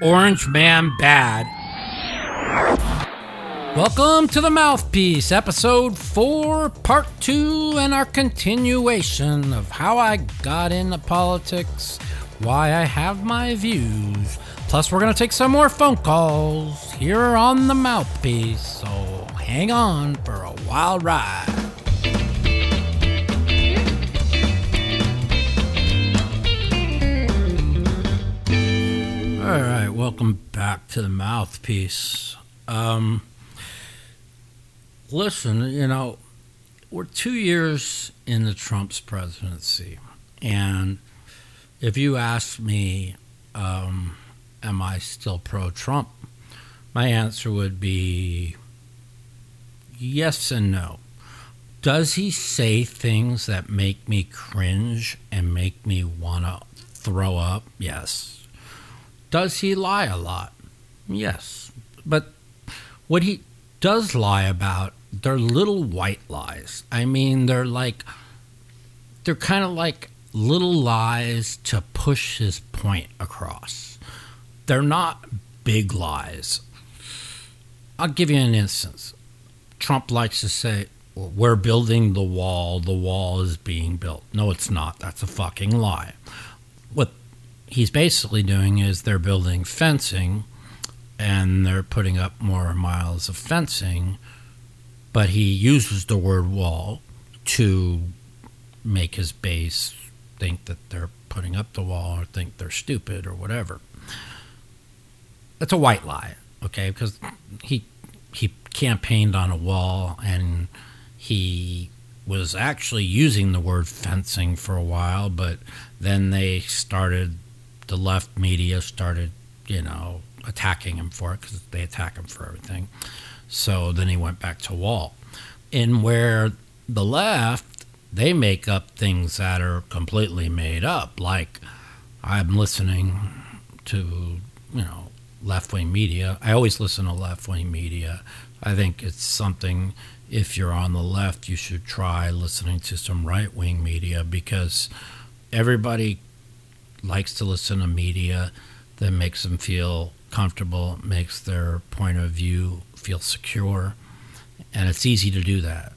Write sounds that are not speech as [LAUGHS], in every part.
Orange Man Bad. Welcome to the Mouthpiece, episode 4, part 2, and our continuation of how I got into politics, why I have my views. Plus, we're going to take some more phone calls here on the Mouthpiece, so hang on for a wild ride. All right, welcome back to the mouthpiece. Um, listen, you know, we're two years into Trump's presidency, and if you ask me, um, am I still pro Trump? My answer would be yes and no. Does he say things that make me cringe and make me want to throw up? Yes. Does he lie a lot? Yes. But what he does lie about, they're little white lies. I mean, they're like, they're kind of like little lies to push his point across. They're not big lies. I'll give you an instance. Trump likes to say, we're building the wall, the wall is being built. No, it's not. That's a fucking lie. He's basically doing is they're building fencing and they're putting up more miles of fencing, but he uses the word wall to make his base think that they're putting up the wall or think they're stupid or whatever. That's a white lie, okay? Because he he campaigned on a wall and he was actually using the word fencing for a while, but then they started the left media started, you know, attacking him for it because they attack him for everything. So then he went back to wall. And where the left, they make up things that are completely made up. Like I'm listening to, you know, left wing media. I always listen to left wing media. I think it's something, if you're on the left, you should try listening to some right wing media because everybody likes to listen to media that makes them feel comfortable, makes their point of view feel secure, and it's easy to do that.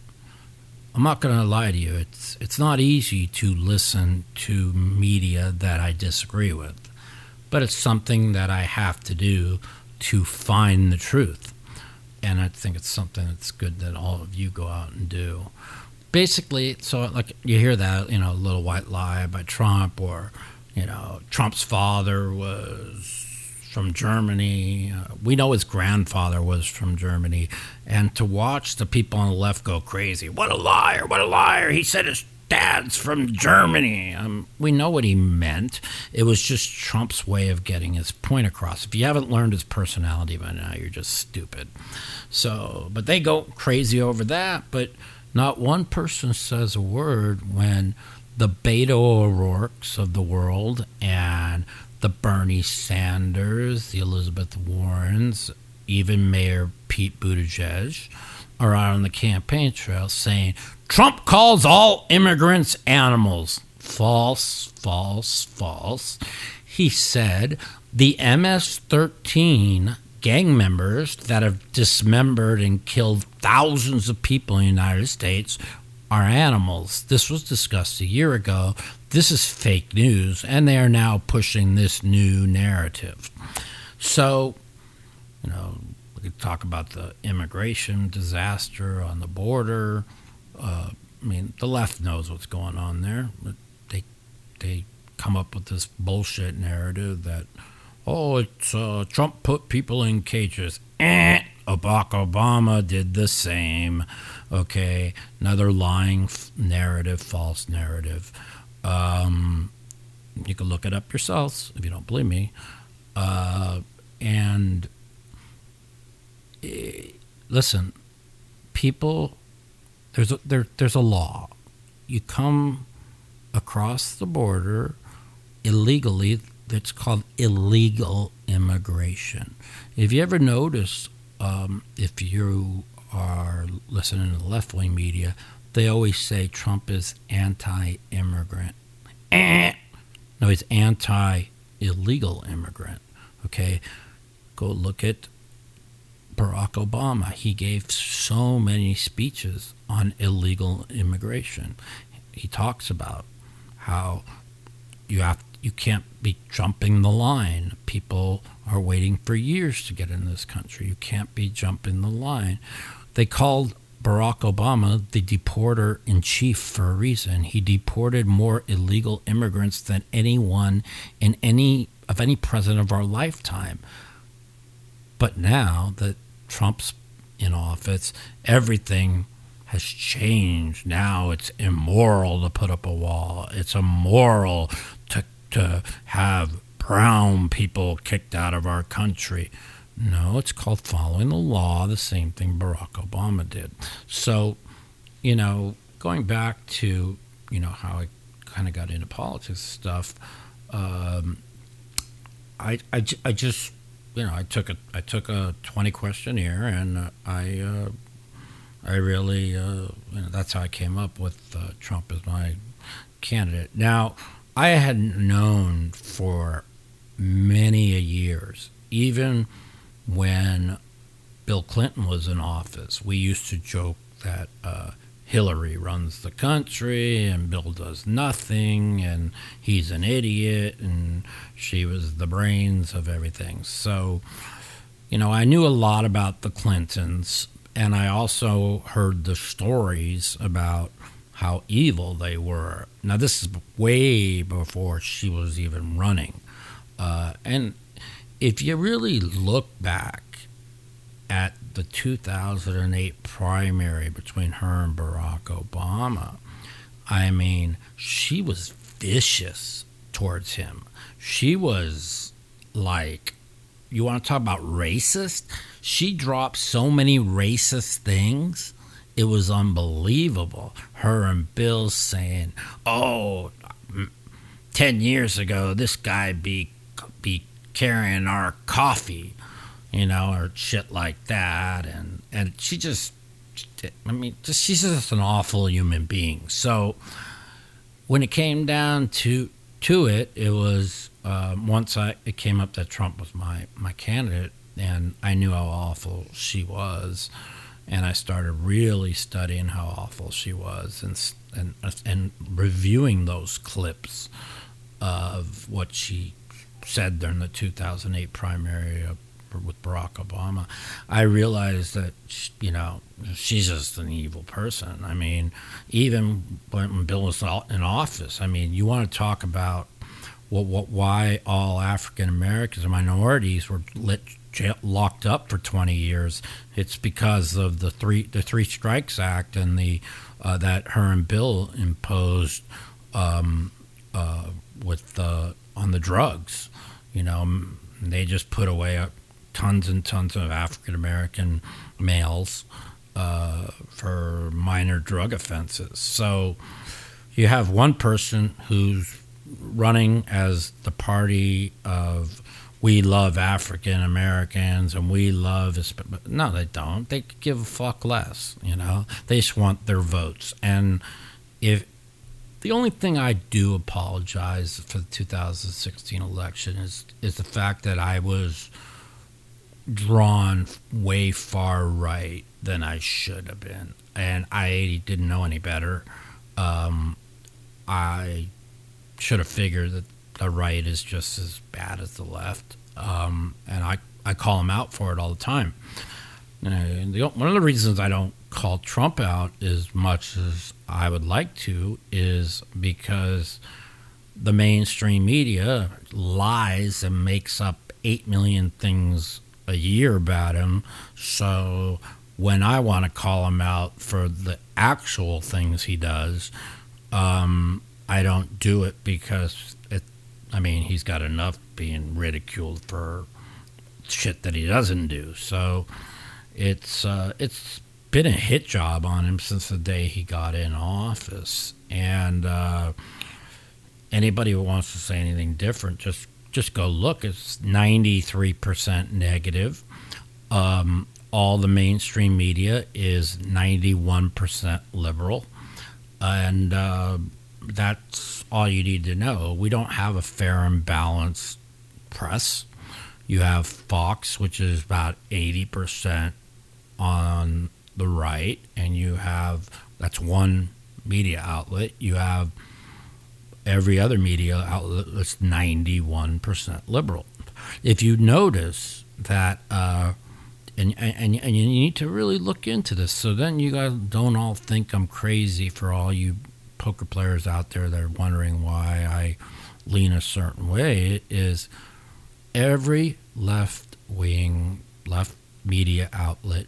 I'm not going to lie to you. It's it's not easy to listen to media that I disagree with, but it's something that I have to do to find the truth. And I think it's something that's good that all of you go out and do. Basically, so like you hear that, you know, little white lie by Trump or you know, Trump's father was from Germany. Uh, we know his grandfather was from Germany. And to watch the people on the left go crazy, what a liar, what a liar. He said his dad's from Germany. Um, we know what he meant. It was just Trump's way of getting his point across. If you haven't learned his personality by now, you're just stupid. So, but they go crazy over that. But not one person says a word when the Beto O'Rourke's of the world and the Bernie Sanders, the Elizabeth Warrens, even Mayor Pete Buttigieg are out on the campaign trail saying Trump calls all immigrants animals. False, false, false. He said the MS 13 gang members that have dismembered and killed thousands of people in the United States are animals. This was discussed a year ago. This is fake news, and they are now pushing this new narrative. So, you know, we could talk about the immigration disaster on the border. Uh, I mean, the left knows what's going on there. They they come up with this bullshit narrative that, oh, it's uh, Trump put people in cages. Eh, Barack Obama did the same. Okay, another lying f- narrative, false narrative. Um, you can look it up yourselves if you don't believe me. Uh, and uh, listen, people, there's a, there, there's a law. You come across the border illegally. That's called illegal immigration. If you ever notice, um, if you are listening to the left wing media, they always say Trump is anti immigrant. Eh. [CLEARS THROAT] No, he's anti illegal immigrant. Okay, go look at Barack Obama. He gave so many speeches on illegal immigration. He talks about how you have you can't be jumping the line. People are waiting for years to get in this country. You can't be jumping the line. They called Barack Obama the deporter in chief for a reason. He deported more illegal immigrants than anyone in any of any president of our lifetime. But now that Trump's in office, everything has changed. Now it's immoral to put up a wall. It's immoral to to have brown people kicked out of our country. No, it's called following the law, the same thing Barack Obama did. So, you know, going back to, you know, how I kind of got into politics stuff, um, I, I, I just, you know, I took a I took a 20 questionnaire and uh, I uh, I really, uh, you know, that's how I came up with uh, Trump as my candidate. Now, I had known for many a years, even when Bill Clinton was in office, we used to joke that uh, Hillary runs the country and Bill does nothing and he's an idiot and she was the brains of everything. So, you know, I knew a lot about the Clintons and I also heard the stories about how evil they were. Now, this is way before she was even running. Uh, and if you really look back at the 2008 primary between her and Barack Obama, I mean, she was vicious towards him. She was like, you want to talk about racist? She dropped so many racist things it was unbelievable. Her and Bill saying, "Oh, 10 years ago, this guy be carrying our coffee, you know, or shit like that," and and she just, I mean, just she's just an awful human being. So when it came down to to it, it was um, once I it came up that Trump was my my candidate, and I knew how awful she was and I started really studying how awful she was and and and reviewing those clips of what she said during the 2008 primary with Barack Obama. I realized that you know she's just an evil person. I mean, even when Bill was in office, I mean, you want to talk about what, what why all African Americans and minorities were lit jail, locked up for 20 years. It's because of the three the Three Strikes Act and the uh, that her and Bill imposed um, uh, with the on the drugs. You know, they just put away uh, tons and tons of African American males uh, for minor drug offenses. So you have one person who's running as the party of we love African Americans and we love no they don't. They give a fuck less you know? They just want their votes. And if the only thing I do apologize for the 2016 election is is the fact that I was drawn way far right than I should have been and I didn't know any better um, I should have figured that the right is just as bad as the left, um, and I I call them out for it all the time. And the, one of the reasons I don't call Trump out as much as I would like to is because the mainstream media lies and makes up 8 million things a year about him. So when I want to call him out for the actual things he does, um, I don't do it because it, I mean, he's got enough being ridiculed for shit that he doesn't do. So it's uh, it's been a hit job on him since the day he got in office. And uh, anybody who wants to say anything different, just just go look. It's ninety three percent negative. Um, all the mainstream media is ninety one percent liberal, and uh, that's all you need to know. We don't have a fair and balanced press. You have Fox, which is about 80% on the right, and you have that's one media outlet. You have every other media outlet that's 91% liberal. If you notice that, uh, and, and, and you need to really look into this, so then you guys don't all think I'm crazy for all you poker players out there that are wondering why I lean a certain way, is every left wing, left media outlet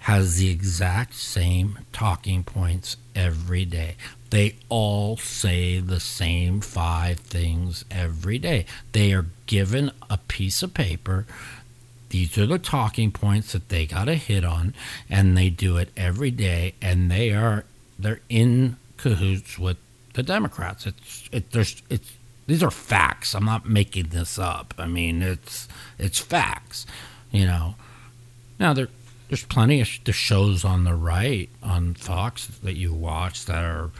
has the exact same talking points every day. They all say the same five things every day. They are given a piece of paper. These are the talking points that they got to hit on, and they do it every day. And they are they're in cahoots with the Democrats. It's it, there's it's these are facts. I'm not making this up. I mean, it's it's facts. You know. Now there there's plenty of the shows on the right on Fox that you watch that are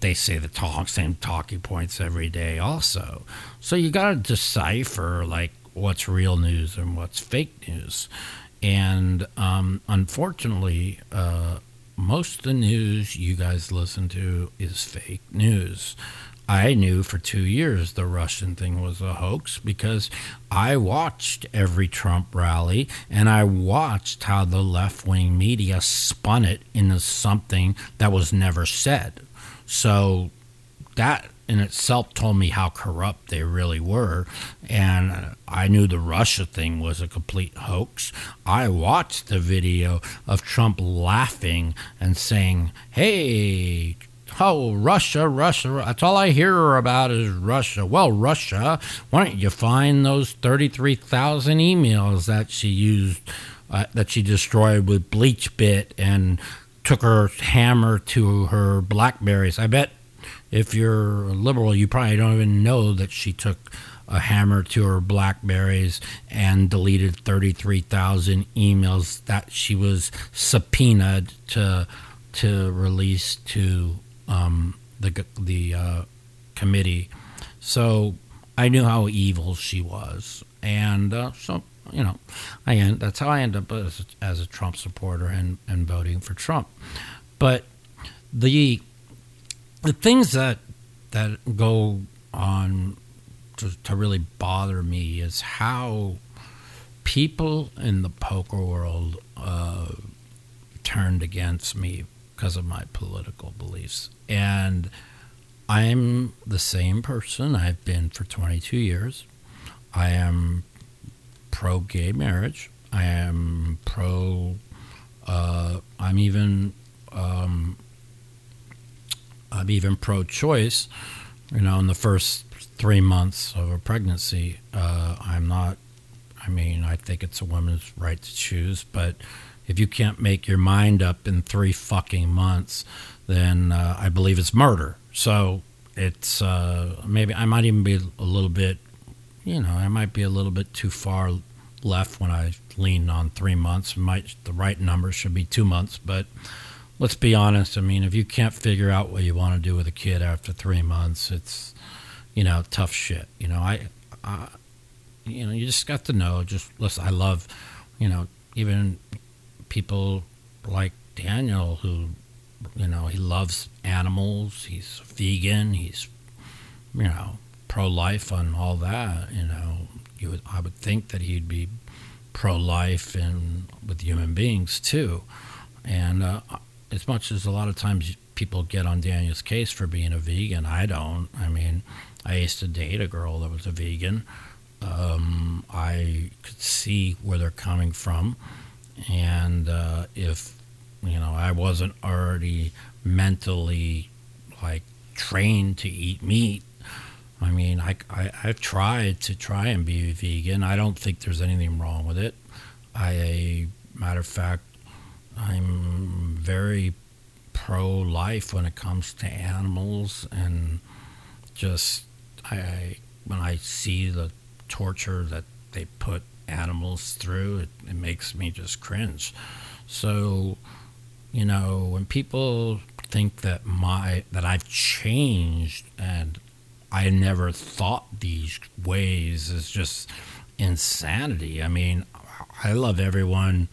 they say the talk same talking points every day also. So you got to decipher like what's real news and what's fake news. And um, unfortunately, uh, most of the news you guys listen to is fake news. I knew for two years the Russian thing was a hoax because I watched every Trump rally and I watched how the left wing media spun it into something that was never said. So that in itself told me how corrupt they really were. And I knew the Russia thing was a complete hoax. I watched the video of Trump laughing and saying, Hey, Oh, Russia, Russia. That's all I hear about is Russia. Well, Russia, why don't you find those 33,000 emails that she used, uh, that she destroyed with BleachBit and took her hammer to her Blackberries? I bet if you're a liberal, you probably don't even know that she took a hammer to her Blackberries and deleted 33,000 emails that she was subpoenaed to to release to um, the the uh, committee. So I knew how evil she was, and uh, so you know, I end, that's how I end up as, as a Trump supporter and, and voting for Trump. But the the things that that go on to, to really bother me is how people in the poker world uh, turned against me because of my political beliefs. And I'm the same person I've been for 22 years. I am pro gay marriage. I am pro, uh, I'm even, um, I'm even pro choice. You know, in the first three months of a pregnancy, uh, I'm not, I mean, I think it's a woman's right to choose, but if you can't make your mind up in three fucking months, then uh, I believe it's murder. So it's uh, maybe I might even be a little bit, you know, I might be a little bit too far left when I lean on three months. Might the right number should be two months, but let's be honest. I mean, if you can't figure out what you want to do with a kid after three months, it's you know tough shit. You know, I, I you know, you just got to know. Just listen. I love, you know, even people like Daniel who, you know, he loves animals. He's vegan. He's, you know, pro-life on all that. You know, you would, I would think that he'd be pro-life and with human beings too. And uh, as much as a lot of times people get on Daniel's case for being a vegan, I don't. I mean, I used to date a girl that was a vegan. Um, I could see where they're coming from and uh, if you know I wasn't already mentally like trained to eat meat, I mean I, I I've tried to try and be vegan. I don't think there's anything wrong with it. I matter of fact, I'm very pro life when it comes to animals and just I when I see the torture that they put animals through, it, it makes me just cringe. So, you know, when people think that my that I've changed and I never thought these ways is just insanity. I mean, I love everyone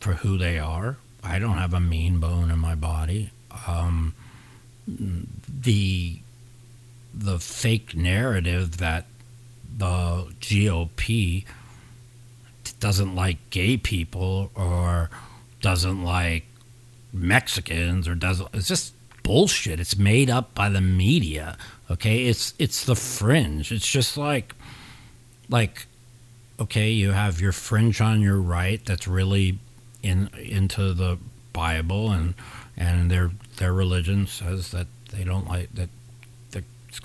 for who they are. I don't have a mean bone in my body. Um, the the fake narrative that the GOP doesn't like gay people or doesn't like Mexicans or doesn't it's just bullshit. It's made up by the media. Okay? It's it's the fringe. It's just like like okay, you have your fringe on your right that's really in into the Bible and and their their religion says that they don't like that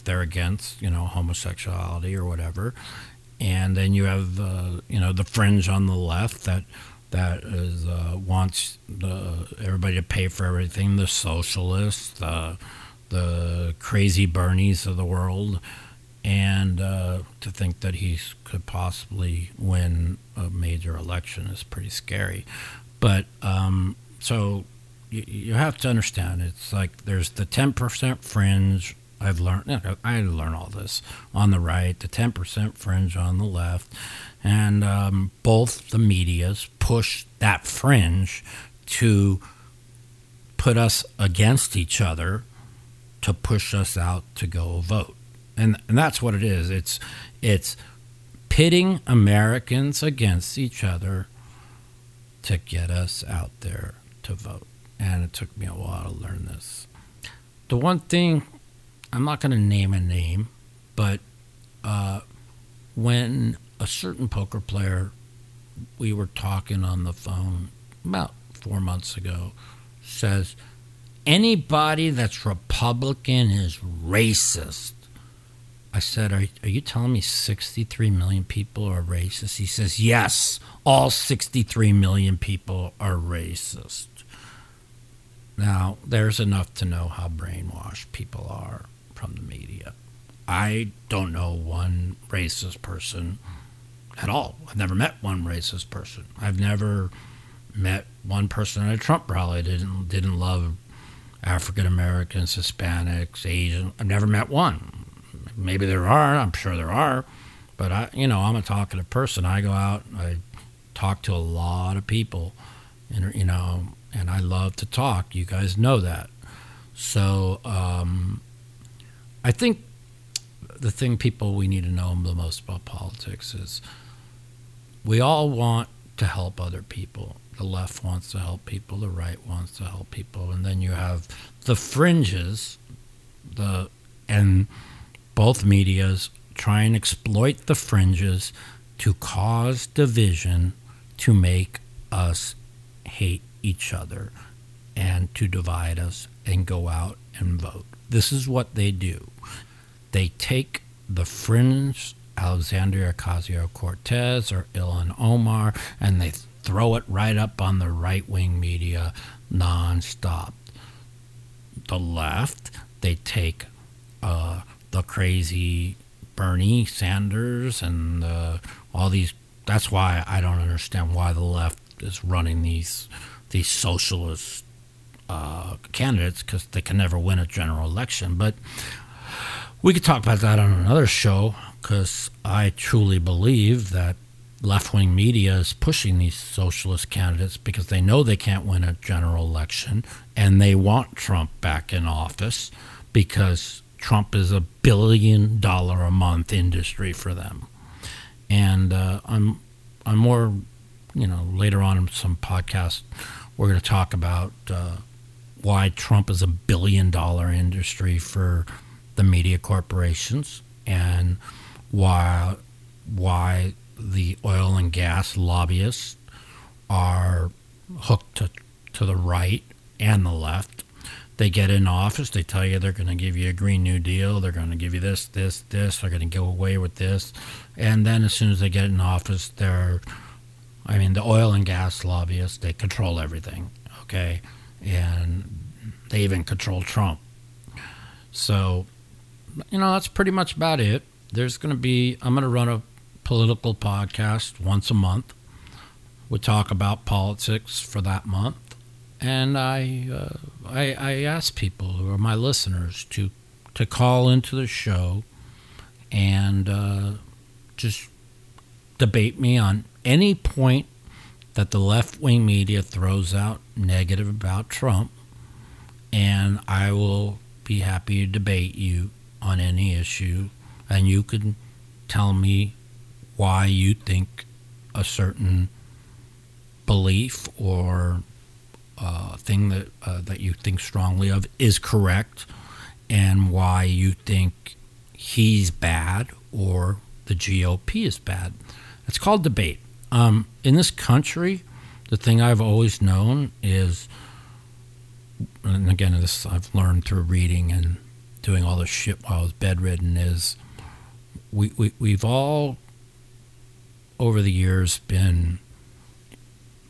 they're against you know homosexuality or whatever and then you have uh, you know the fringe on the left that that is uh, wants the everybody to pay for everything. The socialists the the crazy Bernies of the world. And uh, to think that he could possibly win a major election is pretty scary. But um, so you, you have to understand it's like there's the 10% fringe I've learned. I had to learn all this on the right, the ten percent fringe on the left, and um, both the media's push that fringe to put us against each other, to push us out to go vote, and and that's what it is. It's it's pitting Americans against each other to get us out there to vote. And it took me a while to learn this. The one thing I'm not going to name a name, but uh, when a certain poker player, we were talking on the phone about four months ago, says, anybody that's Republican is racist. I said, are, are you telling me 63 million people are racist? He says, Yes, all 63 million people are racist. Now, there's enough to know how brainwashed people are from the media. I don't know one racist person at all. I've never met one racist person. I've never met one person at a Trump rally didn't didn't love African Americans, Hispanics, Asian. I've never met one. Maybe there are. I'm sure there are. But I, you know, I'm a talkative person. I go out. I talk to a lot of people, and you know, and I love to talk. You guys know that. So um, I think the thing people we need to know the most about politics is we all want to help other people. The left wants to help people, the right wants to help people, and then you have the fringes, the and both medias try and exploit the fringes to cause division, to make us hate each other, and to divide us and go out and vote. This is what they do. They take the fringe Alexandria Ocasio Cortez or Ilhan Omar and they throw it right up on the right wing media nonstop. The left, they take uh, the crazy Bernie Sanders and uh, all these. That's why I don't understand why the left is running these these socialist uh, candidates because they can never win a general election. But we could talk about that on another show because I truly believe that left wing media is pushing these socialist candidates because they know they can't win a general election and they want Trump back in office because Trump is a billion dollar a month industry for them. And uh, I'm, I'm more, you know, later on in some podcast, we're going to talk about. Uh, why Trump is a billion dollar industry for the media corporations and why why the oil and gas lobbyists are hooked to, to the right and the left. They get in office, they tell you they're going to give you a Green New Deal, they're going to give you this, this, this, they're going to go away with this. And then as soon as they get in office, they're, I mean, the oil and gas lobbyists, they control everything, okay? and they even control Trump. So, you know, that's pretty much about it. There's going to be, I'm going to run a political podcast once a month. We talk about politics for that month. And I, uh, I, I ask people who are my listeners to, to call into the show and uh, just debate me on any point that the left wing media throws out negative about Trump, and I will be happy to debate you on any issue, and you can tell me why you think a certain belief or uh, thing that uh, that you think strongly of is correct, and why you think he's bad or the GOP is bad. It's called debate. Um, in this country, the thing I've always known is, and again, this I've learned through reading and doing all this shit while I was bedridden, is we, we, we've all, over the years, been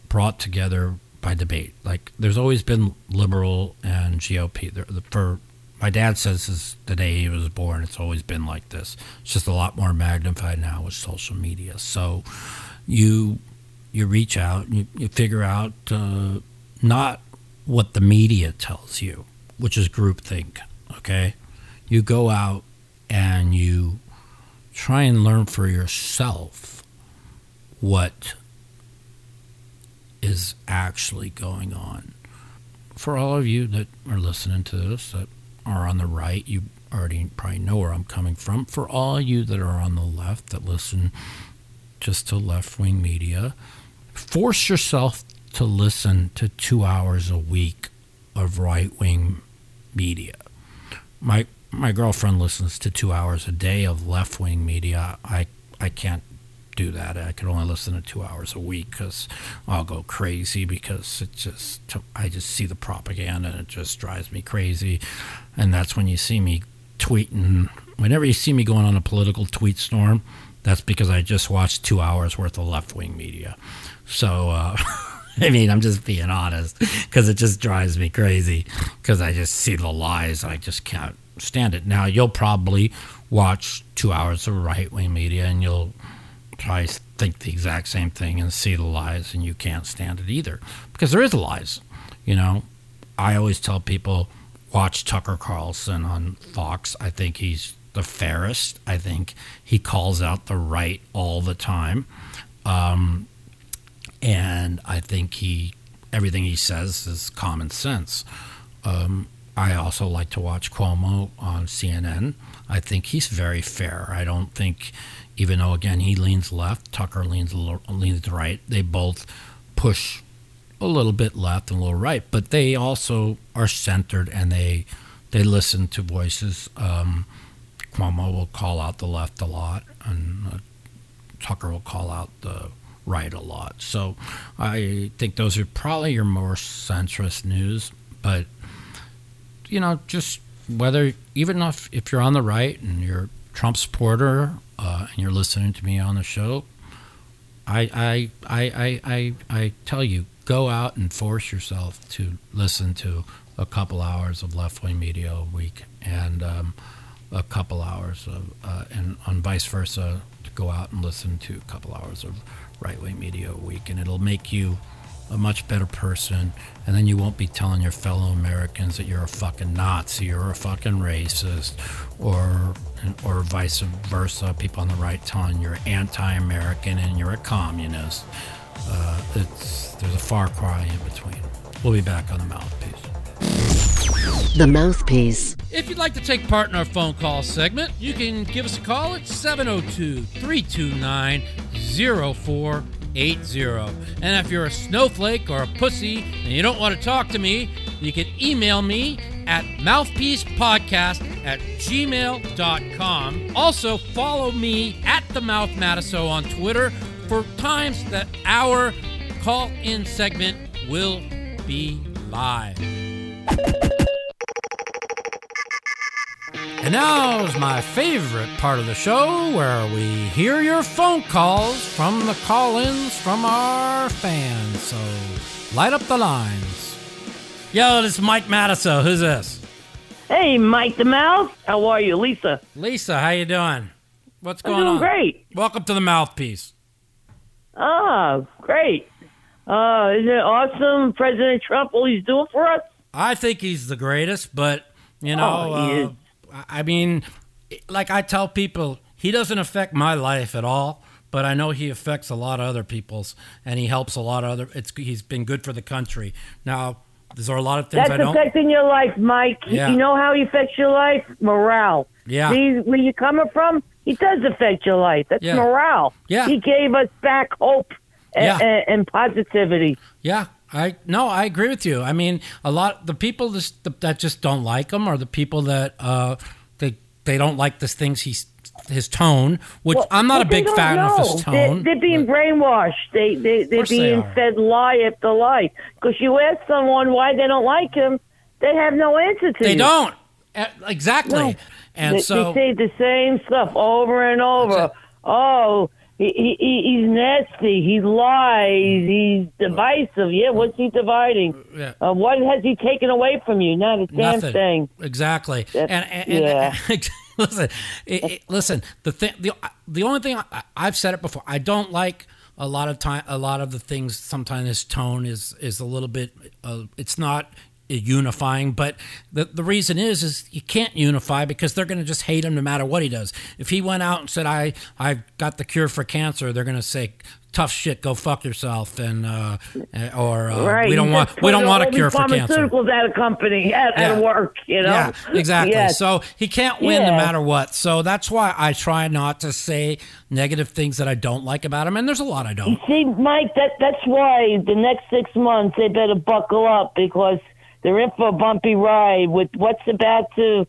brought together by debate. Like, there's always been liberal and GOP. For my dad says is the day he was born. It's always been like this. It's just a lot more magnified now with social media. So you you reach out you, you figure out uh, not what the media tells you, which is groupthink. Okay, you go out and you try and learn for yourself what is actually going on. For all of you that are listening to this, that are on the right, you already probably know where I'm coming from. For all you that are on the left that listen just to left wing media, force yourself to listen to two hours a week of right wing media. My my girlfriend listens to two hours a day of left wing media. I I can't do that. I could only listen to two hours a week because I'll go crazy because it just I just see the propaganda and it just drives me crazy. And that's when you see me tweeting. Whenever you see me going on a political tweet storm, that's because I just watched two hours worth of left wing media. So. Uh, [LAUGHS] I mean, I'm just being honest because it just drives me crazy because I just see the lies. And I just can't stand it. Now, you'll probably watch two hours of right wing media and you'll try think the exact same thing and see the lies, and you can't stand it either because there is lies. You know, I always tell people watch Tucker Carlson on Fox. I think he's the fairest. I think he calls out the right all the time, um, and I think he everything he says is common sense. Um, I also like to watch Cuomo on CNN. I think he's very fair. I don't think even though again he leans left, Tucker leans leans right. They both push a little bit left and a little right, but they also are centered and they they listen to voices. Um, Cuomo will call out the left a lot, and uh, Tucker will call out the right a lot. So I think those are probably your more centrist news, but you know, just whether even if if you're on the right and you're Trump supporter uh, and you're listening to me on the show, I, I, I, I, I, I tell you, go out and force yourself to listen to a couple hours of left wing media a week and um, a couple hours of, uh, and on vice versa, to go out and listen to a couple hours of right wing media a week. And it'll make you a much better person, and then you won't be telling your fellow Americans that you're a fucking Nazi or a fucking racist, or or vice versa. People on the right telling you're anti-American and you're a communist. Uh, it's there's a far cry in between. We'll be back on the mouthpiece. The Mouthpiece. If you'd like to take part in our phone call segment, you can give us a call at 702 329 80. And if you're a snowflake or a pussy and you don't want to talk to me, you can email me at mouthpiecepodcast at gmail.com. Also, follow me at the Mouth Matusow on Twitter for times that our call in segment will be live. And now is my favorite part of the show where we hear your phone calls from the call ins from our fans. So light up the lines. Yo, this is Mike Matusow. Who's this? Hey, Mike the Mouth. How are you, Lisa? Lisa, how you doing? What's I'm going doing on? great. Welcome to the mouthpiece. Ah, great. Uh, isn't it awesome, President Trump, all he's doing for us? I think he's the greatest, but you know, Oh, he uh, I mean, like I tell people, he doesn't affect my life at all. but I know he affects a lot of other people's, and he helps a lot of other. It's he's been good for the country. Now, there's a lot of things That's I don't. affecting your life, Mike. Yeah. You know how he affects your life? Morale. Yeah. See where you're coming from? He does affect your life. That's Yeah. morale. Yeah. He gave us back hope and, Yeah. and, and positivity. Yeah, I no, I agree with you. I mean, a lot the people just, that just don't like him are the people that uh, they they don't like the things he's his tone. Which Well, I'm not a big fan of know. his They're, tone. they're being but- brainwashed. They they they're course they being fed lie after lie. Because you ask someone why they don't like him, they have no answer to they you. don't exactly, No. and they, so they say the same stuff over and over. Oh, he, he he's nasty. He lies. He's divisive. Yeah, what's he dividing? Yeah. Uh, what has he taken away from you? Not a damn nothing thing. exactly. And, That's- and, and- yeah. [LAUGHS] listen, it, it- listen. The thing, the the only thing I, I've said it before. I don't like a lot of time. A lot of the things. Sometimes his tone is is a little bit. Uh, it's not unifying but the the reason is is you can't unify because they're going to just hate him no matter what he does if he went out and said i i've got the cure for cancer they're going to say tough shit go fuck yourself and uh or uh, Right. we don't want we don't want a cure for cancer Pharmaceuticals at a company at, Yeah. at work. You know. yeah, exactly. Yes. So he can't win no matter what. So that's why I try not to say negative things that I don't like about him. And there's a lot I don't. See, Mike, that that's why the next six months they better buckle up because they're in for a bumpy ride with what's about to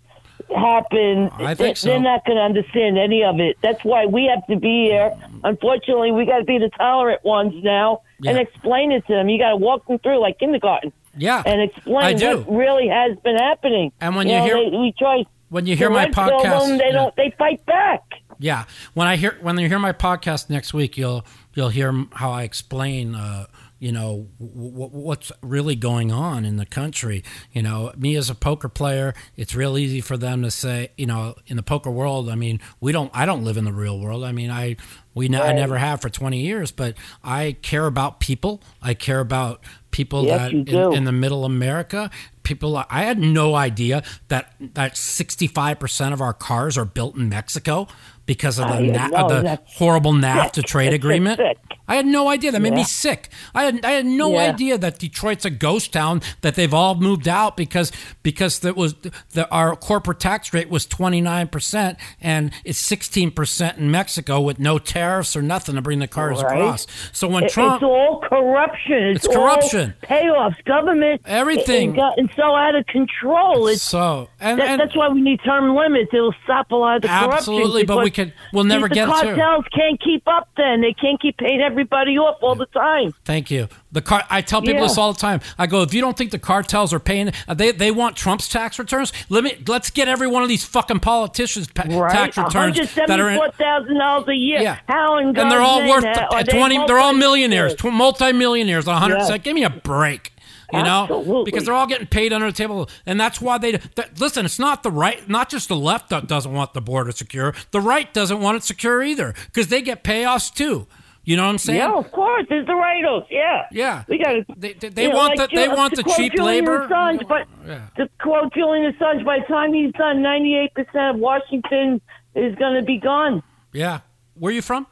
happen. I think so. They're not going to understand any of it. That's why we have to be here. Unfortunately, we got to be the tolerant ones now and explain it to them. You got to walk them through like kindergarten Yeah, and explain what really has been happening. And when you know, hear- they, we try. when you hear my podcast, they yeah. don't. They fight back. Yeah, when I hear when you hear my podcast next week, you'll you'll hear how I explain, uh, you know, w- what's really going on in the country. You know, me as a poker player, it's real easy for them to say, you know, in the poker world. I mean, we don't. I don't live in the real world. I mean, I we ne- I never have for twenty years, but I care about people. I care about people Yes, that in, in the middle America. People, I had no idea that that sixty five percent of our cars are built in Mexico because of the, na- know, of the horrible NAFTA sick. trade agreement. I had no idea. That made me sick. I had I had no Yeah. idea that Detroit's a ghost town. That they've all moved out because because that was the our corporate tax rate was twenty nine percent and it's sixteen percent in Mexico with no tariffs or nothing to bring the cars Right. across. So when It- Trump it's all corruption. It's, It's corruption. Payoffs, government, Everything. And so out of control. It's so and, that, and that's why we need term limits. It'll stop a lot of the corruption. Absolutely, but we because could- we'll never the get to it. cartels can't keep up. Then they can't keep paying everybody off all the time. Thank you. The car. I tell people Yeah. this all the time. I go, if you don't think the cartels are paying, uh, they they want Trump's tax returns. Let me let's get every one of these fucking politicians' pa- Right, tax returns that are in, seventy-four thousand dollars a year. Yeah. How in and they're all worth name, uh, are they twenty. They're all millionaires, multi- tw- multi-millionaires, a hundred. Yeah. Give me a break. You know, Absolutely. because they're all getting paid under the table, and that's why they. That, listen, it's not the right, not just the left that doesn't want the border secure. The right doesn't want it secure either, because they get payoffs too. You know what I'm saying? Yeah, of course. It's the write-offs. Yeah. Yeah. We got. They- they- they want the- they want the cheap labor. Assange, but Yeah. to quote Julian Assange, by the time he's done, 98% of Washington is going to be gone. Yeah. Where are you from?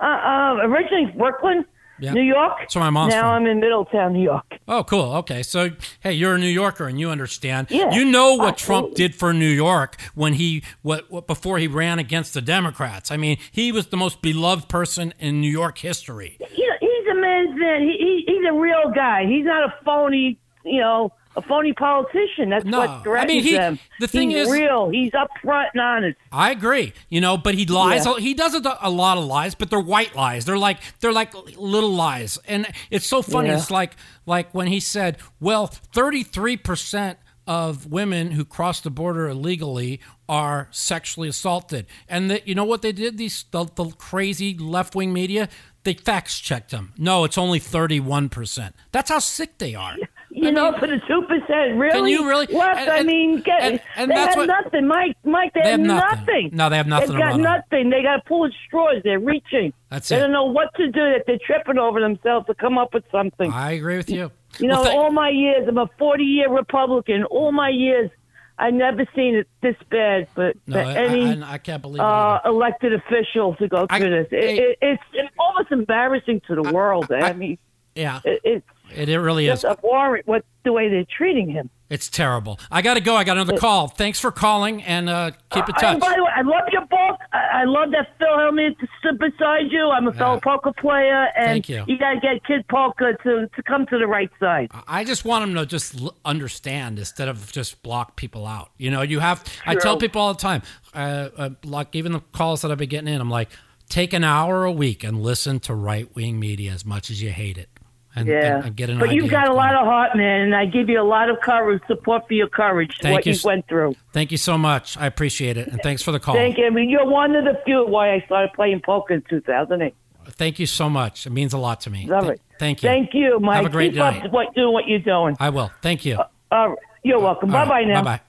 Uh, uh, originally Brooklyn, Yeah. New York. So my mom's now from. I'm in Middletown, New York. Oh, cool. Okay. So, hey, you're a New Yorker and you understand. Yeah, you know what Trump did for New York when he what, what before he ran against the Democrats. I mean, he was the most beloved person in New York history. He, he's a man's man. He, he, he's a real guy. He's not a phony, you know, a phony politician. That's No, what I mean, he- them. the thing he's is- real. He's upfront and honest. I agree. You know, but he lies. Yeah. He does a, a lot of lies, but they're white lies. They're like they're like little lies, and it's so funny. Yeah. It's like like when he said, "Well, thirty three percent." Of women who cross the border illegally are sexually assaulted, and that you know what they did? These the, the crazy left wing media they fact checked them. No, it's only thirty one percent. That's how sick they are. You I know, mean, for the two percent, really? you really- What? and- I mean, get, and- and they have what- nothing, Mike. Mike, they, They have have nothing. nothing. No, they have nothing They've got nothing. They got to pull at straws. They're reaching. That's they it. don't know what to do. That they're tripping over themselves to come up with something. I agree with you. you know, Well, thank- all my years, I'm a 40 year Republican. All my years, I never seen it this bad, but No, I, any I, I can't believe uh, elected official to go through this. It, it, it's, almost embarrassing to the world. I, I- mean, Yeah, it, it's it, it really is. abhorrent what the way they're treating him. It's terrible. I got to go. I got another call. Thanks for calling and uh, keep in I, touch. by the way, I love your book. I, I love that Phil Hellmuth to sit beside you. I'm a fellow poker player, and Thank you. got to get Kid Poker to, to come to the right side. I just want them to just l- understand instead of just block people out. You know, you have. I tell people all the time, uh, uh, like even the calls that I've been getting in, I'm like, take an hour a week and listen to right wing media as much as you hate it, and, Yeah, and, and get an but idea. you've got a lot of heart, man, and I give you a lot of courage, support for your courage, Thank what you you went through. Thank you so much. I appreciate it, and thanks for the call. Thank you. I mean, you're one of the few why I started playing poker in 2008. Thank you so much. It means a lot to me. Love Th- it. Thank you. Thank you, Mike. Have a great Keep night. up what doing what you're doing. I will. Thank you. Uh, you're welcome. Bye bye now. Bye bye.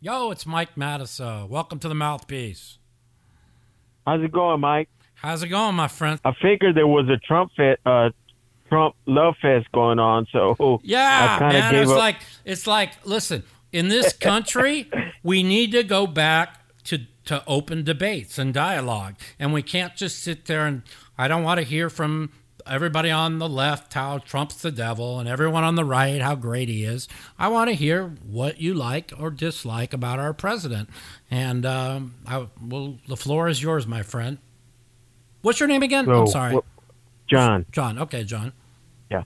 Yo, it's Mike Matusow. Welcome to the Mouthpiece. How's it going, Mike? How's it going, my friend? I figured there was a Trump fe- uh, Trump love fest going on, so Yeah, I man. It's up. like it's like listen, in this country, we need to go back to to open debates and dialogue, and we can't just sit there and I don't want to hear from everybody on the left how Trump's the devil and everyone on the right how great he is. I want to hear what you like or dislike about our president, and um, I, well, the floor is yours, my friend. What's your name again? so, I'm sorry, wh- John. John. Okay, John. Yeah.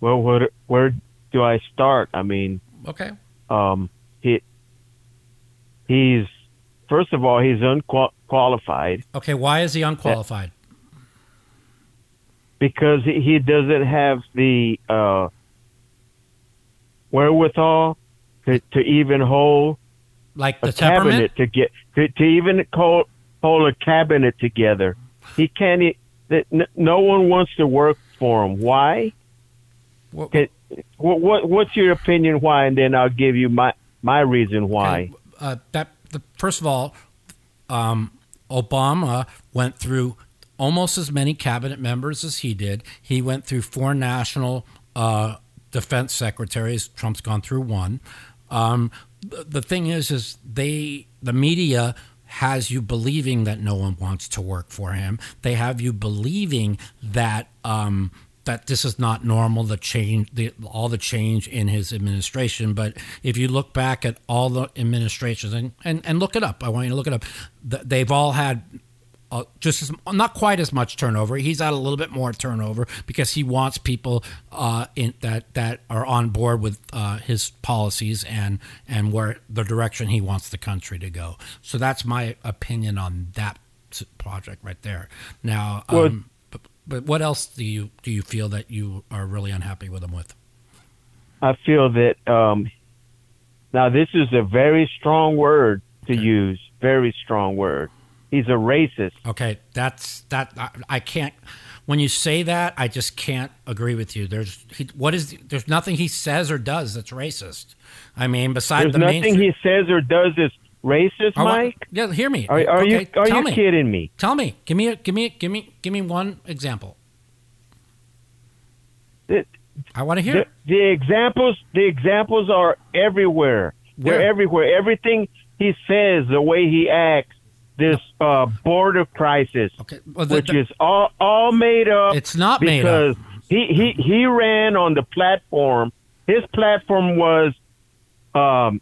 Well, where, where do I start? I mean, Okay. um, he he's first of all he's unqualified Okay. Why is he unqualified? because he doesn't have the uh, wherewithal to, to even hold Like a the temperament? cabinet to get to, to even call, hold a cabinet together. He can't. That n- No one wants to work for him. Why? What- Can- What, what What's your opinion? Why? And then I'll give you my my reason why. Okay, Uh, that the, first of all, um, Obama went through almost as many cabinet members as he did. He went through four national uh, defense secretaries. Trump's gone through one. Um, the, the thing is, is they the media has you believing that no one wants to work for him. They have you believing that. Um, that this is not normal the change the, all the change in his administration but if you look back at all the administrations and, and, and look it up i want you to look it up they've all had uh, just as not quite as much turnover he's had a little bit more turnover because he wants people uh, in that that are on board with uh, his policies and and where the direction he wants the country to go so that's my opinion on that project right there now Well- um, but, but what else do you do you feel that you are really unhappy with him with? I feel that um, now this is a very strong word to use. Very strong word. He's a racist. Okay, that's that. I, I can't. When you say that, I just can't agree with you. There's he, what is there's nothing he says or does that's racist. I mean, besides There's the nothing mainstream. he says or does is racist, oh, I Mike. yeah, hear me. Are, are okay, you are you me. kidding me? Tell me. Give me a give me give me give me one example. I want to hear. the, the examples the examples are everywhere. They're everywhere. Everything he says, the way he acts, this uh, border crisis, Okay, well, the- which the- is all all made up. It's not made up. because he he he ran on the platform. His platform was um,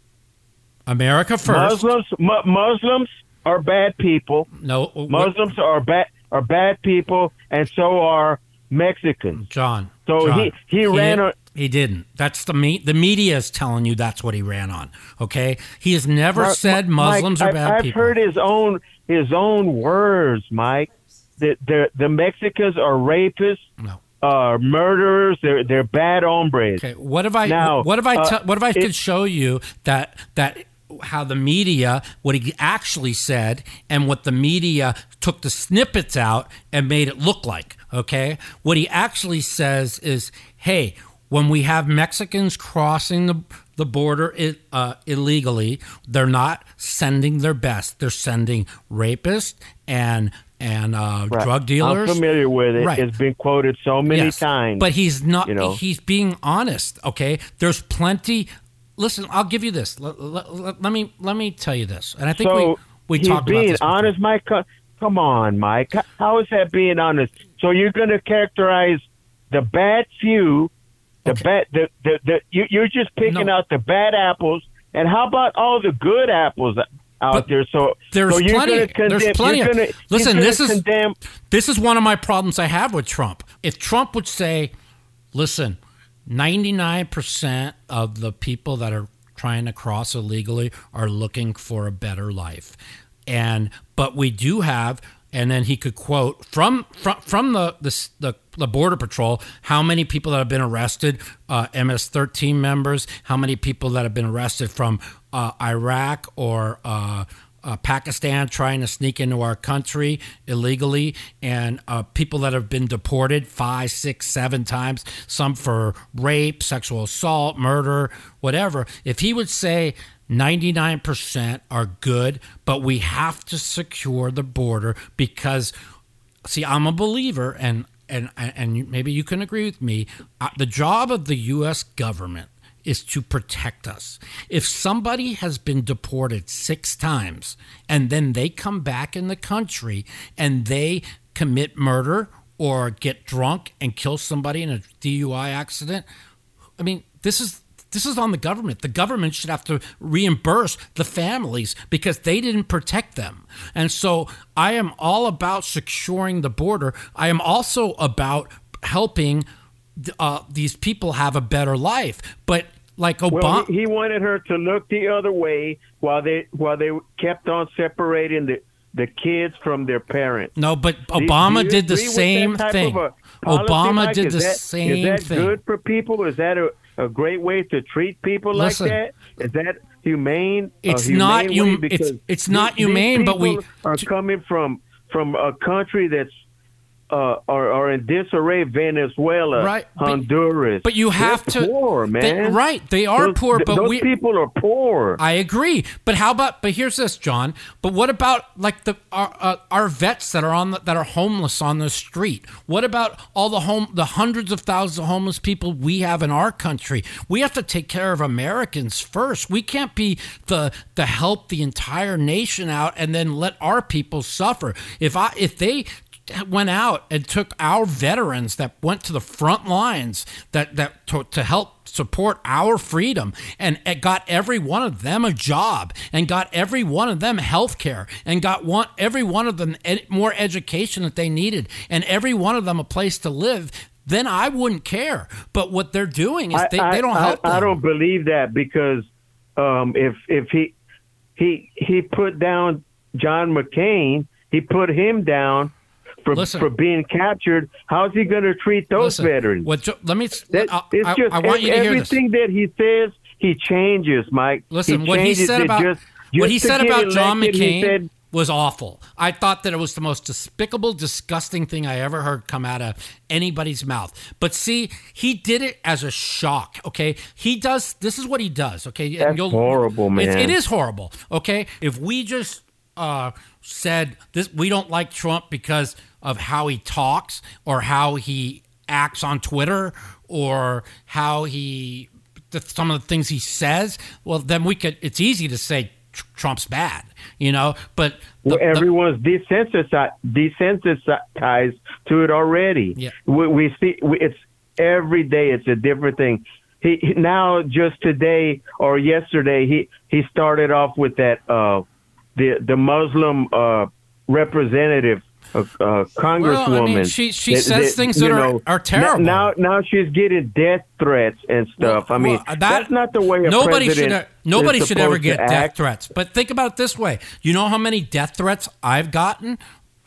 America first. Muslims. Mu- Muslims are bad people. No, what- Muslims are bad are bad people, and so are Mexicans. John. So John, he- he ran on- He didn't. That's the me. The media is telling you that's what he ran on. Okay, he has never Mar- said Muslims I- are bad I've people. heard his own his own words, Mike. That the the Mexicans are rapists, No. uh, murderers. They're they're bad hombres. Okay, what if I Now, what if I uh, what if I it- could show you that that how the media what he actually said and what the media took the snippets out and made it look like, okay? What he actually says is, "Hey, when we have Mexicans crossing the the border uh, illegally, they're not sending their best. They're sending rapists and and uh, Right. drug dealers. I'm familiar with it. Right. It's been quoted so many Yes, times. But he's not. you know. He's being honest. Okay, there's plenty. listen, I'll give you this. Let, let- me let me tell you this, and I think so we we he's talked about being this. before. honest, Mike. Come on, Mike. How is that being honest? So you're going to characterize the bad few, the Okay. bad, the the, the you, you're just picking No. out the bad apples, and how about all the good apples out But there? So there's so plenty- condemn, there's plenty of- gonna, listen, this is- condemn. This is one of my problems I have with Trump. If Trump would say, listen, 99% of the people that are trying to cross illegally are looking for a better life. And but we do have and then he could quote from from from the the the, the border patrol how many people that have been arrested uh, MS13 members how many people that have been arrested from uh, Iraq or uh, uh, Pakistan trying to sneak into our country illegally, and uh, people that have been deported five, six, seven times, some for rape, sexual assault, murder, whatever. If he would say 99% are good, but we have to secure the border because, see, I'm a believer, and and and maybe you can agree with me. Uh, the job of the U.S. government is to protect us. If somebody has been deported six times and then they come back in the country and they commit murder or get drunk and kill somebody in a DUI accident, I mean, this is this is on the government. The government should have to reimburse the families because they didn't protect them. And so I am all about securing the border. I am also about helping uh, these people have a better life. But like Obama, he, he wanted her to look the other way while they while they kept on separating the the kids from their parents. no, but Obama did the same thing. of a policy, Obama did the same Is that thing. good for people? Is that a, a great way to treat people Listen. like that? Is that humane? It's not humane way? hum- it's- it's not humane, but we- are coming from from a country that's uh, are, are in disarray. Venezuela, Right, Honduras. but you have They're to- poor, they- man. right, they are Those- poor, but those we- people are poor. I agree, but how about? But here's this, John. But what about like the our, uh, our vets that are on the, that are homeless on the street? What about all the home the hundreds of thousands of homeless people we have in our country? We have to take care of Americans first. We can't be the the help the entire nation out and then let our people suffer. If I if they went out and took our veterans that went to the front lines that that to, to help support our freedom and it got every one of them a job and got every one of them health care and got one every one of them ed, more education that they needed and every one of them a place to live then I wouldn't care. But what they're doing is they, I, they don't I, help I, I don't believe that because um, if if he he he put down John McCain, he put him down for Listen. for being captured. How's he going to treat those Listen, veterans? what let me That, I, it's I- just I want you to hear this everything that he says. He changes, Mike. Listen, he what he said about just, what he said about John elected, McCain said, was awful. I thought that it was the most despicable, disgusting thing I ever heard come out of anybody's mouth. But see, he did it as a shock. Okay, he does. This is what he does. Okay, That's horrible, It's- man. it is horrible. Okay, if we just uh, said this, we don't like Trump because of how he talks or how he acts on Twitter or how he the, some of the things he says, well, then we could. It's easy to say tr- Trump's bad, you know. But the, well, the- everyone's desensitized, desensitized to it already. Yeah. We, we see we, it's every day. It's a different thing. He, he now just today or yesterday he he started off with that uh the the Muslim uh representative uh, uh congresswoman. Well, I mean, she- she says things that you are- are terrible. Now now she's getting death threats and stuff. Well, I mean, well, that- that's not the way a nobody should nobody should ever get death threats. But think about it this way: you know how many death threats I've gotten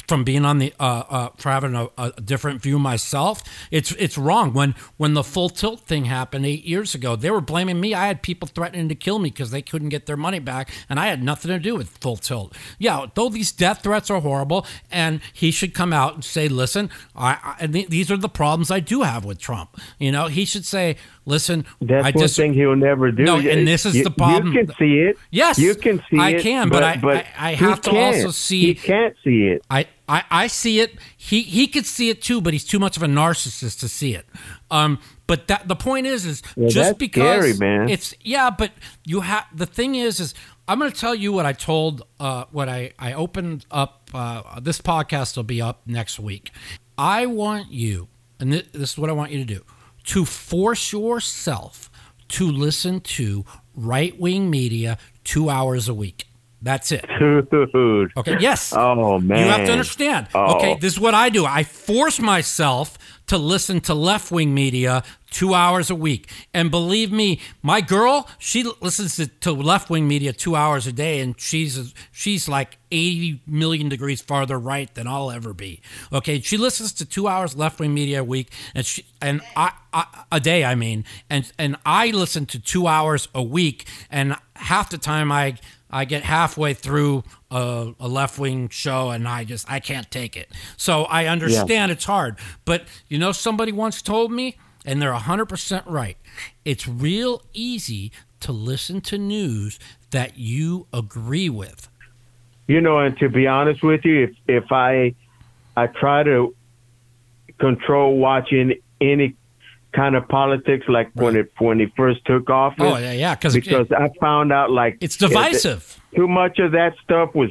from being on the uh, uh, for having a, a different view myself. It's it's wrong. When when the full tilt thing happened eight years ago, they were blaming me. I had people threatening to kill me because they couldn't get their money back, and I had nothing to do with full tilt. Yeah, though these death threats are horrible, and he should come out and say, "Listen, I, I th- these are the problems I do have with Trump." You know, he should say, listen, That's I one just thing he'll never do. No, and this is You- the problem. You can see it. Yes, you can see I it. I can, but I- I- I have to can't. also see- He can't see it. I, I, I see it. He he could see it too, but he's too much of a narcissist to see it. Um, but that the point is, is just because scary, man. it's yeah, but you have the thing is, is I'm going to tell you what I told, uh, what I I opened up. Uh, this podcast will be up next week. I want you, and thi- this is what I want you to do, to force yourself to listen to right wing media two hours a week. That's it. Dude. Okay. Yes. Oh man. You have to understand. Oh. Okay, this is what I do. I force myself to listen to left wing media two hours a week. And believe me, my girl, she listens to, to left wing media two hours a day, and she's she's like 80 million degrees farther right than I'll ever be. Okay, she listens to two hours left wing media a week, and she and I, I a day, I mean, and and I listen to two hours a week, and half the time I I get halfway through a, a left wing show and I just I can't take it. So I understand it's hard, but you know somebody once told me, and they're hundred percent right. It's real easy to listen to news that you agree with. You know, and to be honest with you, if if I I try to control watching any kind of politics, like when it when he first took office, Oh yeah, yeah, because because I found out like it's divisive. too much of that stuff was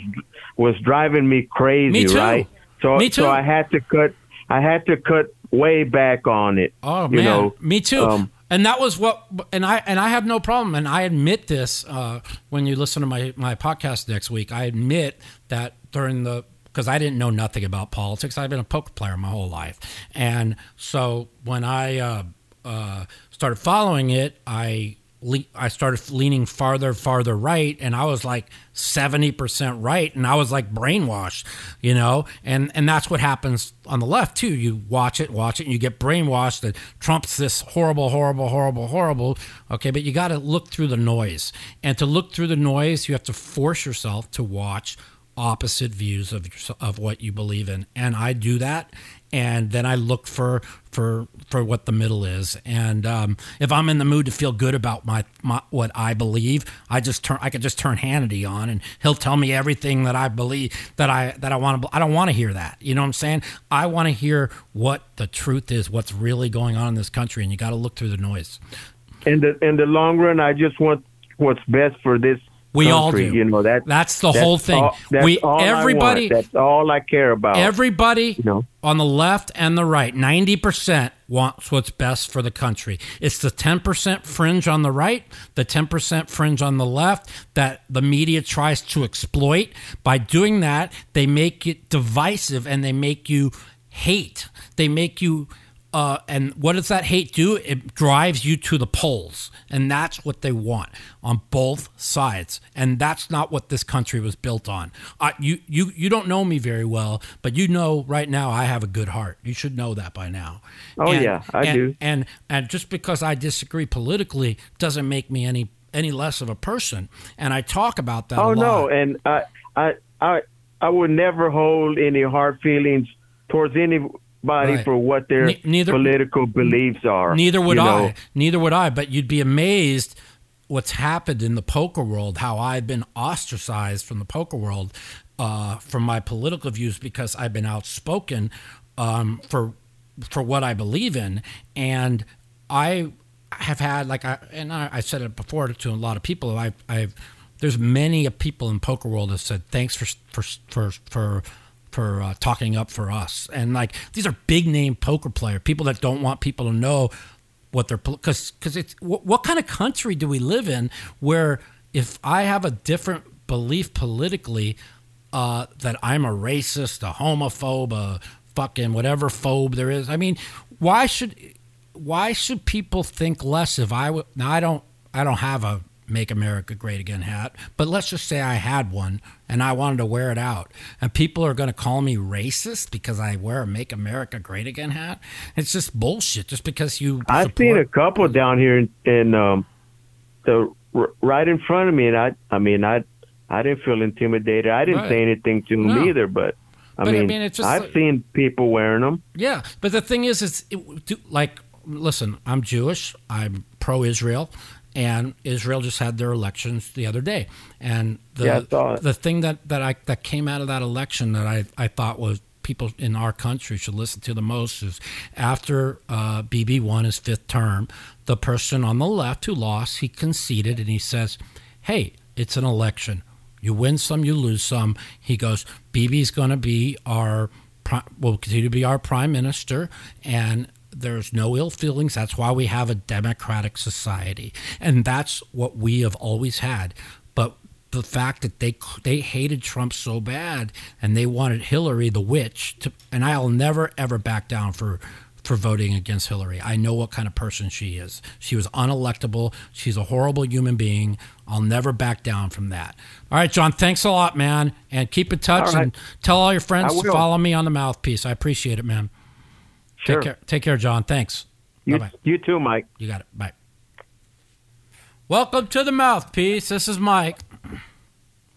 was driving me crazy, Me too. right? So Me too. so I had to cut I had to cut way back on it. Oh you man, know, me too. um, and that was what, and I and I have no problem, and I admit this uh, when you listen to my my podcast next week. I admit that during the because I didn't know nothing about politics. I've been a poker player my whole life, and so when I uh, uh, started following it, I le- I started leaning farther, farther right, and I was like seventy percent right, and I was like brainwashed, you know, and and that's what happens on the left too. You watch it, watch it, and you get brainwashed that Trump's this horrible, horrible, horrible, horrible. Okay, but you got to look through the noise, and to look through the noise, you have to force yourself to watch opposite views of of what you believe in. And I do that and then I look for for for what the middle is. And um, if I'm in the mood to feel good about my, my what I believe I just turn I could just turn Hannity on and he'll tell me everything that I believe that I that I want to I don't want to hear that. You know what I'm saying? I want to hear what the truth is what's really going on in this country and you got to look through the noise. In the in the long run, I just want what's best for this. We all do. You know that. That's the whole thing. All, that's we all everybody. That's all I care about. Everybody know. on the left and the right, 90% wants what's best for the country. It's the 10% fringe on the right, the 10% fringe on the left that the media tries to exploit. By doing that, they make it divisive and they make you hate. They make you. Uh, and what does that hate do? It drives you to the polls, and that's what they want on both sides. And that's not what this country was built on. You, you, you don't know me very well, but you know right now I have a good heart. You should know that by now. Oh, And- yeah, I and- do. And and just because I disagree politically doesn't make me any any less of a person. And I talk about that. Oh no, and I I I I would never hold any hard feelings towards anybody Right. for what their Ne- neither- political beliefs are. Neither would you know? I. Neither would I. But you'd be amazed what's happened in the poker world, how I've been ostracized from the poker world uh, from my political views because I've been outspoken um, for for what I believe in, and I have had like I and I, I said it before to a lot of people. I've, I've there's many people in poker world that said thanks for for for for for uh, talking up for us. And like these are big name poker player people that don't want people to know what they're because because it's what, what kind of country do we live in where if I have a different belief politically uh, that I'm a racist, a homophobe, a fucking whatever phobe there is. I mean, why should why should people think less if I would? Now I don't I don't have a make America great again hat, but let's just say I had one and I wanted to wear it out, and people are going to call me racist because I wear a make America great again hat. It's just bullshit. Just because you I've seen a couple down here in, in um, the r- right in front of me, and I I mean I I didn't feel intimidated. I didn't Right. say anything to them No. either, but. I But, I mean, mean, it's just I've like- seen people wearing them. Yeah, but the thing is, is it, like listen, I'm Jewish. I'm pro-Israel, and Israel just had their elections the other day. And the Yeah, I saw it. the thing that that I that came out of that election that I I thought was people in our country should listen to the most is after uh, BB won his fifth term, the person on the left who lost, he conceded and he says, "Hey, it's an election." You win some, you lose some. He goes, BB's going to be our, will continue to be our prime minister, and there's no ill feelings. That's why we have a democratic society, and that's what we have always had. But the fact that they they hated Trump so bad, and they wanted Hillary, the witch, to, and I'll never ever back down for for voting against Hillary. I know what kind of person she is. She was unelectable. She's a horrible human being. I'll never back down from that. All right, John, thanks a lot, man. And keep in touch right. and tell all your friends to follow me on the mouthpiece. I appreciate it, man. Sure. Take care, take care John. Thanks. You, Bye-bye. you too, Mike. You got it. Bye. Welcome to the mouthpiece. This is Mike.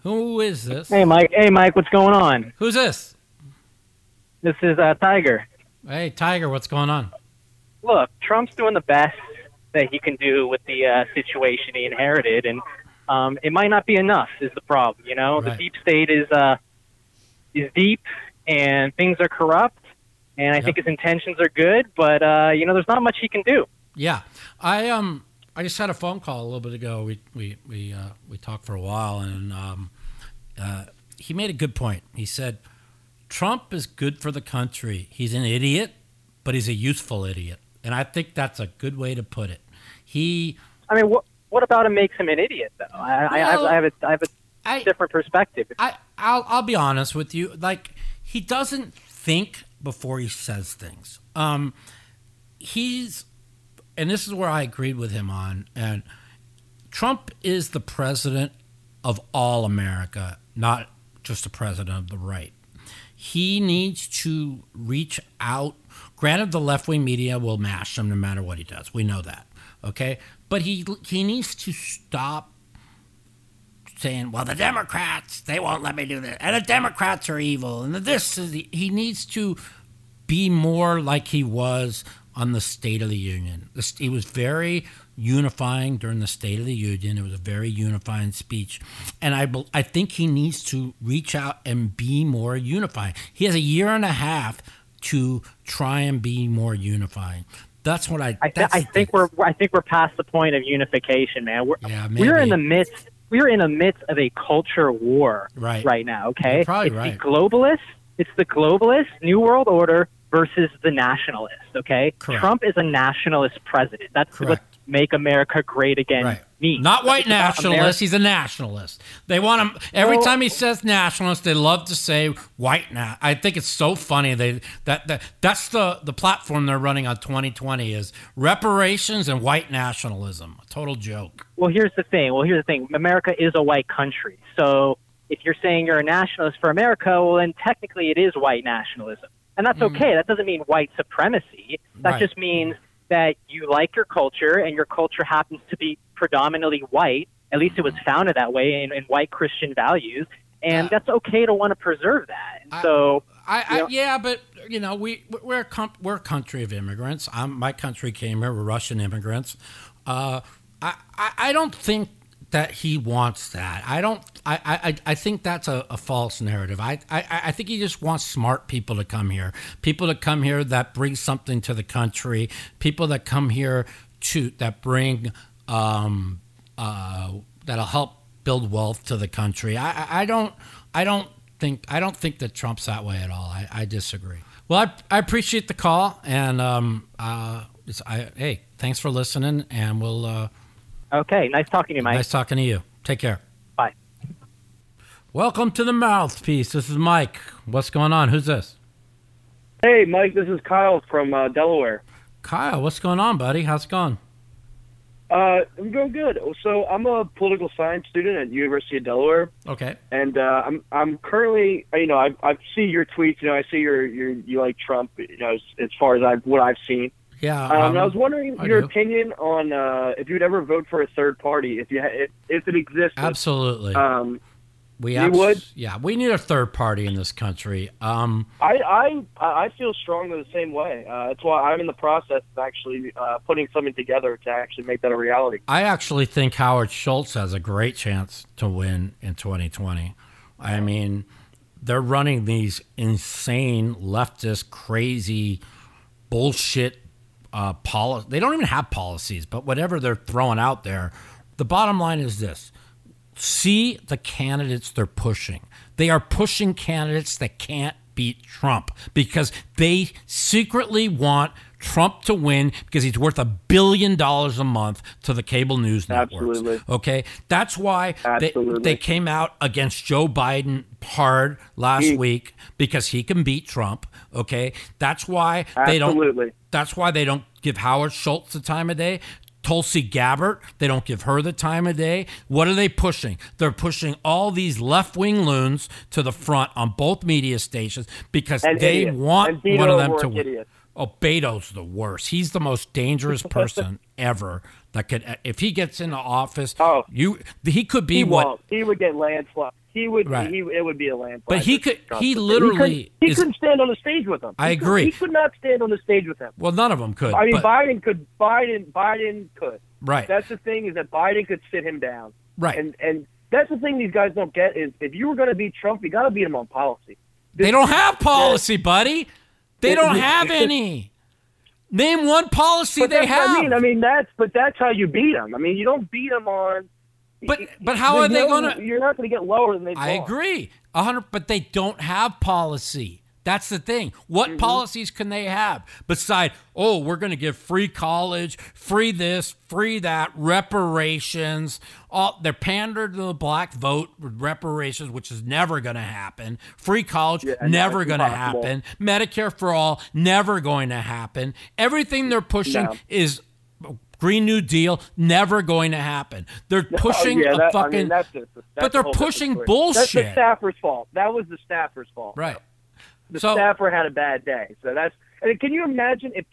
Who is this? Hey, Mike. Hey, Mike. What's going on? Who's this? This is uh, Tiger. Hey, Tiger, what's going on? Look, Trump's doing the best that he can do with the uh, situation he inherited, and um, it might not be enough. Is the problem? You know, Right. the deep state is uh, is deep, and things are corrupt. And I Yep. think his intentions are good, but uh, you know, there's not much he can do. Yeah, I um I just had a phone call a little bit ago. We we we uh, we talked for a while, and um, uh, he made a good point. He said Trump is good for the country. He's an idiot, but he's a useful idiot, and I think that's a good way to put it. He I mean, what what about him makes him an idiot, though? I, I, I, have, I have a I have a I different perspective. I I'll I'll be honest with you. Like he doesn't think before he says things. Um, he's, and this is where I agreed with him on. And Trump is the president of all America, not just the president of the right. He needs to reach out. Granted, the left wing media will mash him no matter what he does. We know that. Okay, but he he needs to stop saying, "Well, the Democrats they won't let me do this, and the Democrats are evil, and this is." The, he needs to be more like he was on the State of the Union. He was very unifying during the State of the Union. It was a very unifying speech, and I I think he needs to reach out and be more unifying. He has a year and a half to try and be more unifying. That's what I. I, th- I think we're I think we're past the point of unification, man. We're Yeah, we're in the midst we're in the midst of a culture war Right. right now. Okay, You're probably it's right. the globalist. It's the globalist new world order versus the nationalist. Okay, Correct. Trump is a nationalist president. That's Correct. what make America great again Right. means. Not white It's about nationalist. He's a nationalist. They want him every Well- time he says nationalist. They love to say white. Na- I think it's so funny. They that, that that's the the platform they're running on 2020 is reparations and white nationalism. A total joke. Well, here's the thing. Well, here's the thing. America is a white country. So if you're saying you're a nationalist for America, well, then technically it is white nationalism. And that's okay. That doesn't mean white supremacy. That Mm. Right. just means that you like your culture and your culture happens to be predominantly white. At least it was founded that way in, in white Christian values. And Uh, that's okay to want to preserve that. And so, I, I Yeah. yeah, but you know we we're a com- we're a country of immigrants. I'm, my country came here. We're Russian immigrants. Uh, I, I I don't think that he wants that. I don't. I I, I think that's a, a false narrative. I, I I think he just wants smart people to come here. People to come here that bring something to the country. People that come here to that bring um uh that'll help build wealth to the country. I I, I don't I don't think I don't think that Trump's that way at all. I, I disagree. Well, I, I appreciate the call and um uh I hey thanks for listening and we'll uh, okay, nice talking to you, Mike. nice talking to you. Take care. Bye. Welcome to the mouthpiece. This is Mike. What's going on? Who's this? Hey, Mike, this is Kyle from uh, Delaware. Kyle. What's going on, buddy? How's it going? Uh, I'm doing good. So I'm a political science student at University of Delaware, Okay. and uh, I'm I'm currently, you know, I I see your tweets. You know, I see your your you like Trump. You know, as, as far as I what I've seen. Yeah. Um, and I um, was wondering I your do. opinion on uh, if you'd ever vote for a third party if you ha- if, if it existed. absolutely. Um, We abs- would? Yeah, we need a third party in this country. Um, I I I feel strongly the same way. Uh, that's why I'm in the process of actually uh, putting something together to actually make that a reality. I actually think Howard Schultz has a great chance to win in 2020. I mean, they're running these insane leftist, crazy bullshit uh, policy. They don't even have policies, but whatever they're throwing out there. The bottom line is this: see the candidates they're pushing. They are pushing candidates that can't beat Trump because they secretly want Trump to win because he's worth a billion dollars a month to the cable news networks. Absolutely. Okay, that's why they, they came out against Joe Biden hard last He- week because he can beat Trump. Okay, that's why they don't. That's why they don't give Howard Schultz the time of day. Tulsi Gabbard, they don't give her the time of day. What are they pushing? They're pushing all these left wing loons to the front on both media stations because And they idiots. want one of them to win. idiots. Oh, Beto's the worst. He's the most dangerous [LAUGHS] person ever. That could, uh, if he gets into office, Oh. you he could be He what won't. He would get landslide. He would. Right. He it would be a landslide. But he could- he literally He, couldn't stand on the stage with him. I He could- agree. he could not stand on the stage with him. Well, none of them could. I mean, but- Biden could. Biden. Biden could. right, That's the thing is that Biden could sit him down. right. And and that's the thing these guys don't get is if you were going to beat Trump, you got to beat him on policy. They don't have policy, buddy. They don't have [LAUGHS] any. Name one policy But they have. I mean. I mean that's but that's how you beat them. I mean you don't beat them on. But- but how are they no- gonna- You're not going to get lower than they. I agree, a hundred. But they don't have policy. That's the thing. What Mm-hmm. policies can they have beside? Oh, we're going to give free college, free this, free that, reparations. All they're pandered to the black vote with reparations, which is never going to happen. Free college, Yeah, never going to happen. Medicare for all, never going to happen. Everything they're pushing No. is. Green New Deal never going to happen. They're pushing oh, yeah, a fucking I mean, that's just, that's but they're a whole different pushing bullshit. That's the staffer's fault. That was the staffer's fault. right. The So- staffer had a bad day. So that's. And can you imagine if,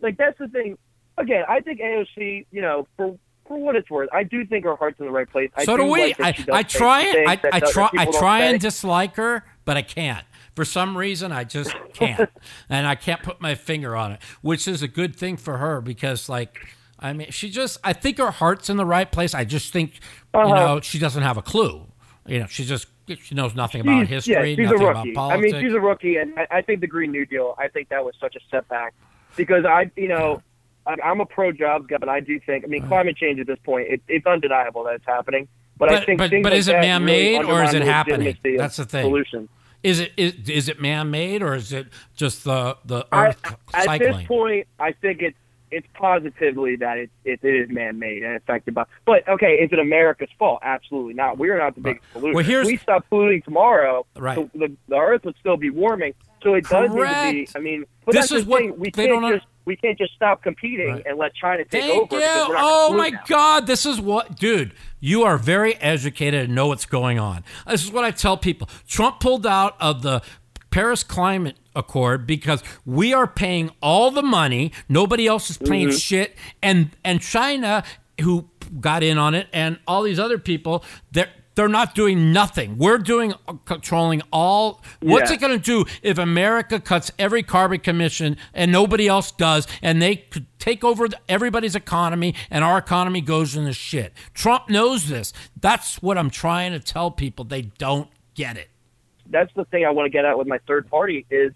like, that's the thing. Again, I think AOC, you know, for for what it's worth, I do think her heart's in the right place. I So do we. like I, I try I, I try I try and dislike her, but I can't. For some reason, I just [LAUGHS] can't, and I can't put my finger on it, which is a good thing for her because, like, I mean, she just I think her heart's in the right place. I just think you Uh-huh. know she doesn't have a clue. You know, she just she knows nothing about history, Yeah, she's nothing a about rookie. I mean, she's a rookie, and I, I think the Green New Deal. I think that was such a setback because I, you know, I, I'm a pro jobs guy, but I do think. I mean, climate change at this point, it, it's undeniable that it's happening. But, I think but- but like is it man-made really or is it happening? That's the thing. Solution. is it is, is it man made or is it just the the I, Earth at this point, I think it's it's positively that it it, it is man made and affected by. But okay, is it America's fault? Absolutely not. We're not the biggest polluter. Well, here's- if we stop polluting tomorrow, Right. the, the, the Earth would still be warming. So it does need to be. I mean, This is the what thing. We they can't don't just we can't just stop competing Right. and let China take Thank over. you. because we're not Oh my now. God, this is what, dude. You are very educated and know what's going on. This is what I tell people. Trump pulled out of the Paris Climate Accord because we are paying all the money. Nobody else is paying Mm-hmm. shit, and and China, who got in on it, and all these other people, they're. They're not doing nothing. We're doing uh, controlling all. What's Yeah. it going to do if America cuts every carbon commission and nobody else does, and they could take over everybody's economy and our economy goes in the shit? Trump knows this. That's what I'm trying to tell people. They don't get it. That's the thing I want to get at with my third party is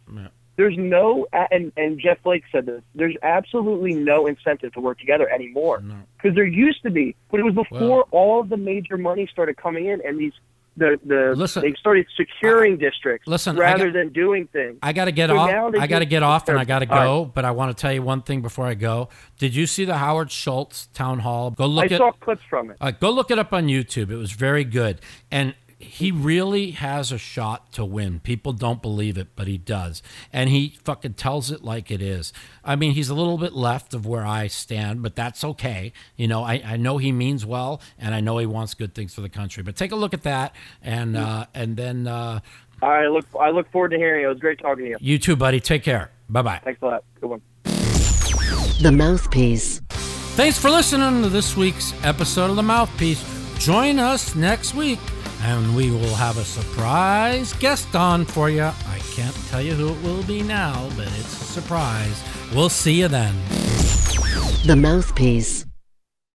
there's no and and Jeff Flake said this. There's absolutely no incentive to work together anymore because there used to be, but it was before all of the major money started coming in and these the the Listen, they started securing districts listen, rather got- than doing things. I got to get So off. I got to get off, and I got to All go. But I want to tell you one thing before I go. Did you see the Howard Schultz town hall? Go look I at. saw clips from it. Uh, go look it up on YouTube. It was very good. And he really has a shot to win. People don't believe it, but he does. And he fucking tells it like it is. I mean, he's a little bit left of where I stand, but that's okay. You know, I, I know he means well, and I know he wants good things for the country. But take a look at that, and uh, and then uh, I look I look forward to hearing it. It was great talking to you. you too, buddy. Take care. Bye bye. Thanks a lot. Good one. The Mouthpiece. Thanks for listening to this week's episode of The Mouthpiece. Join us next week And we will have a surprise guest on for you. I can't tell you who it will be now, but it's a surprise. We'll see you then. The Mouthpiece.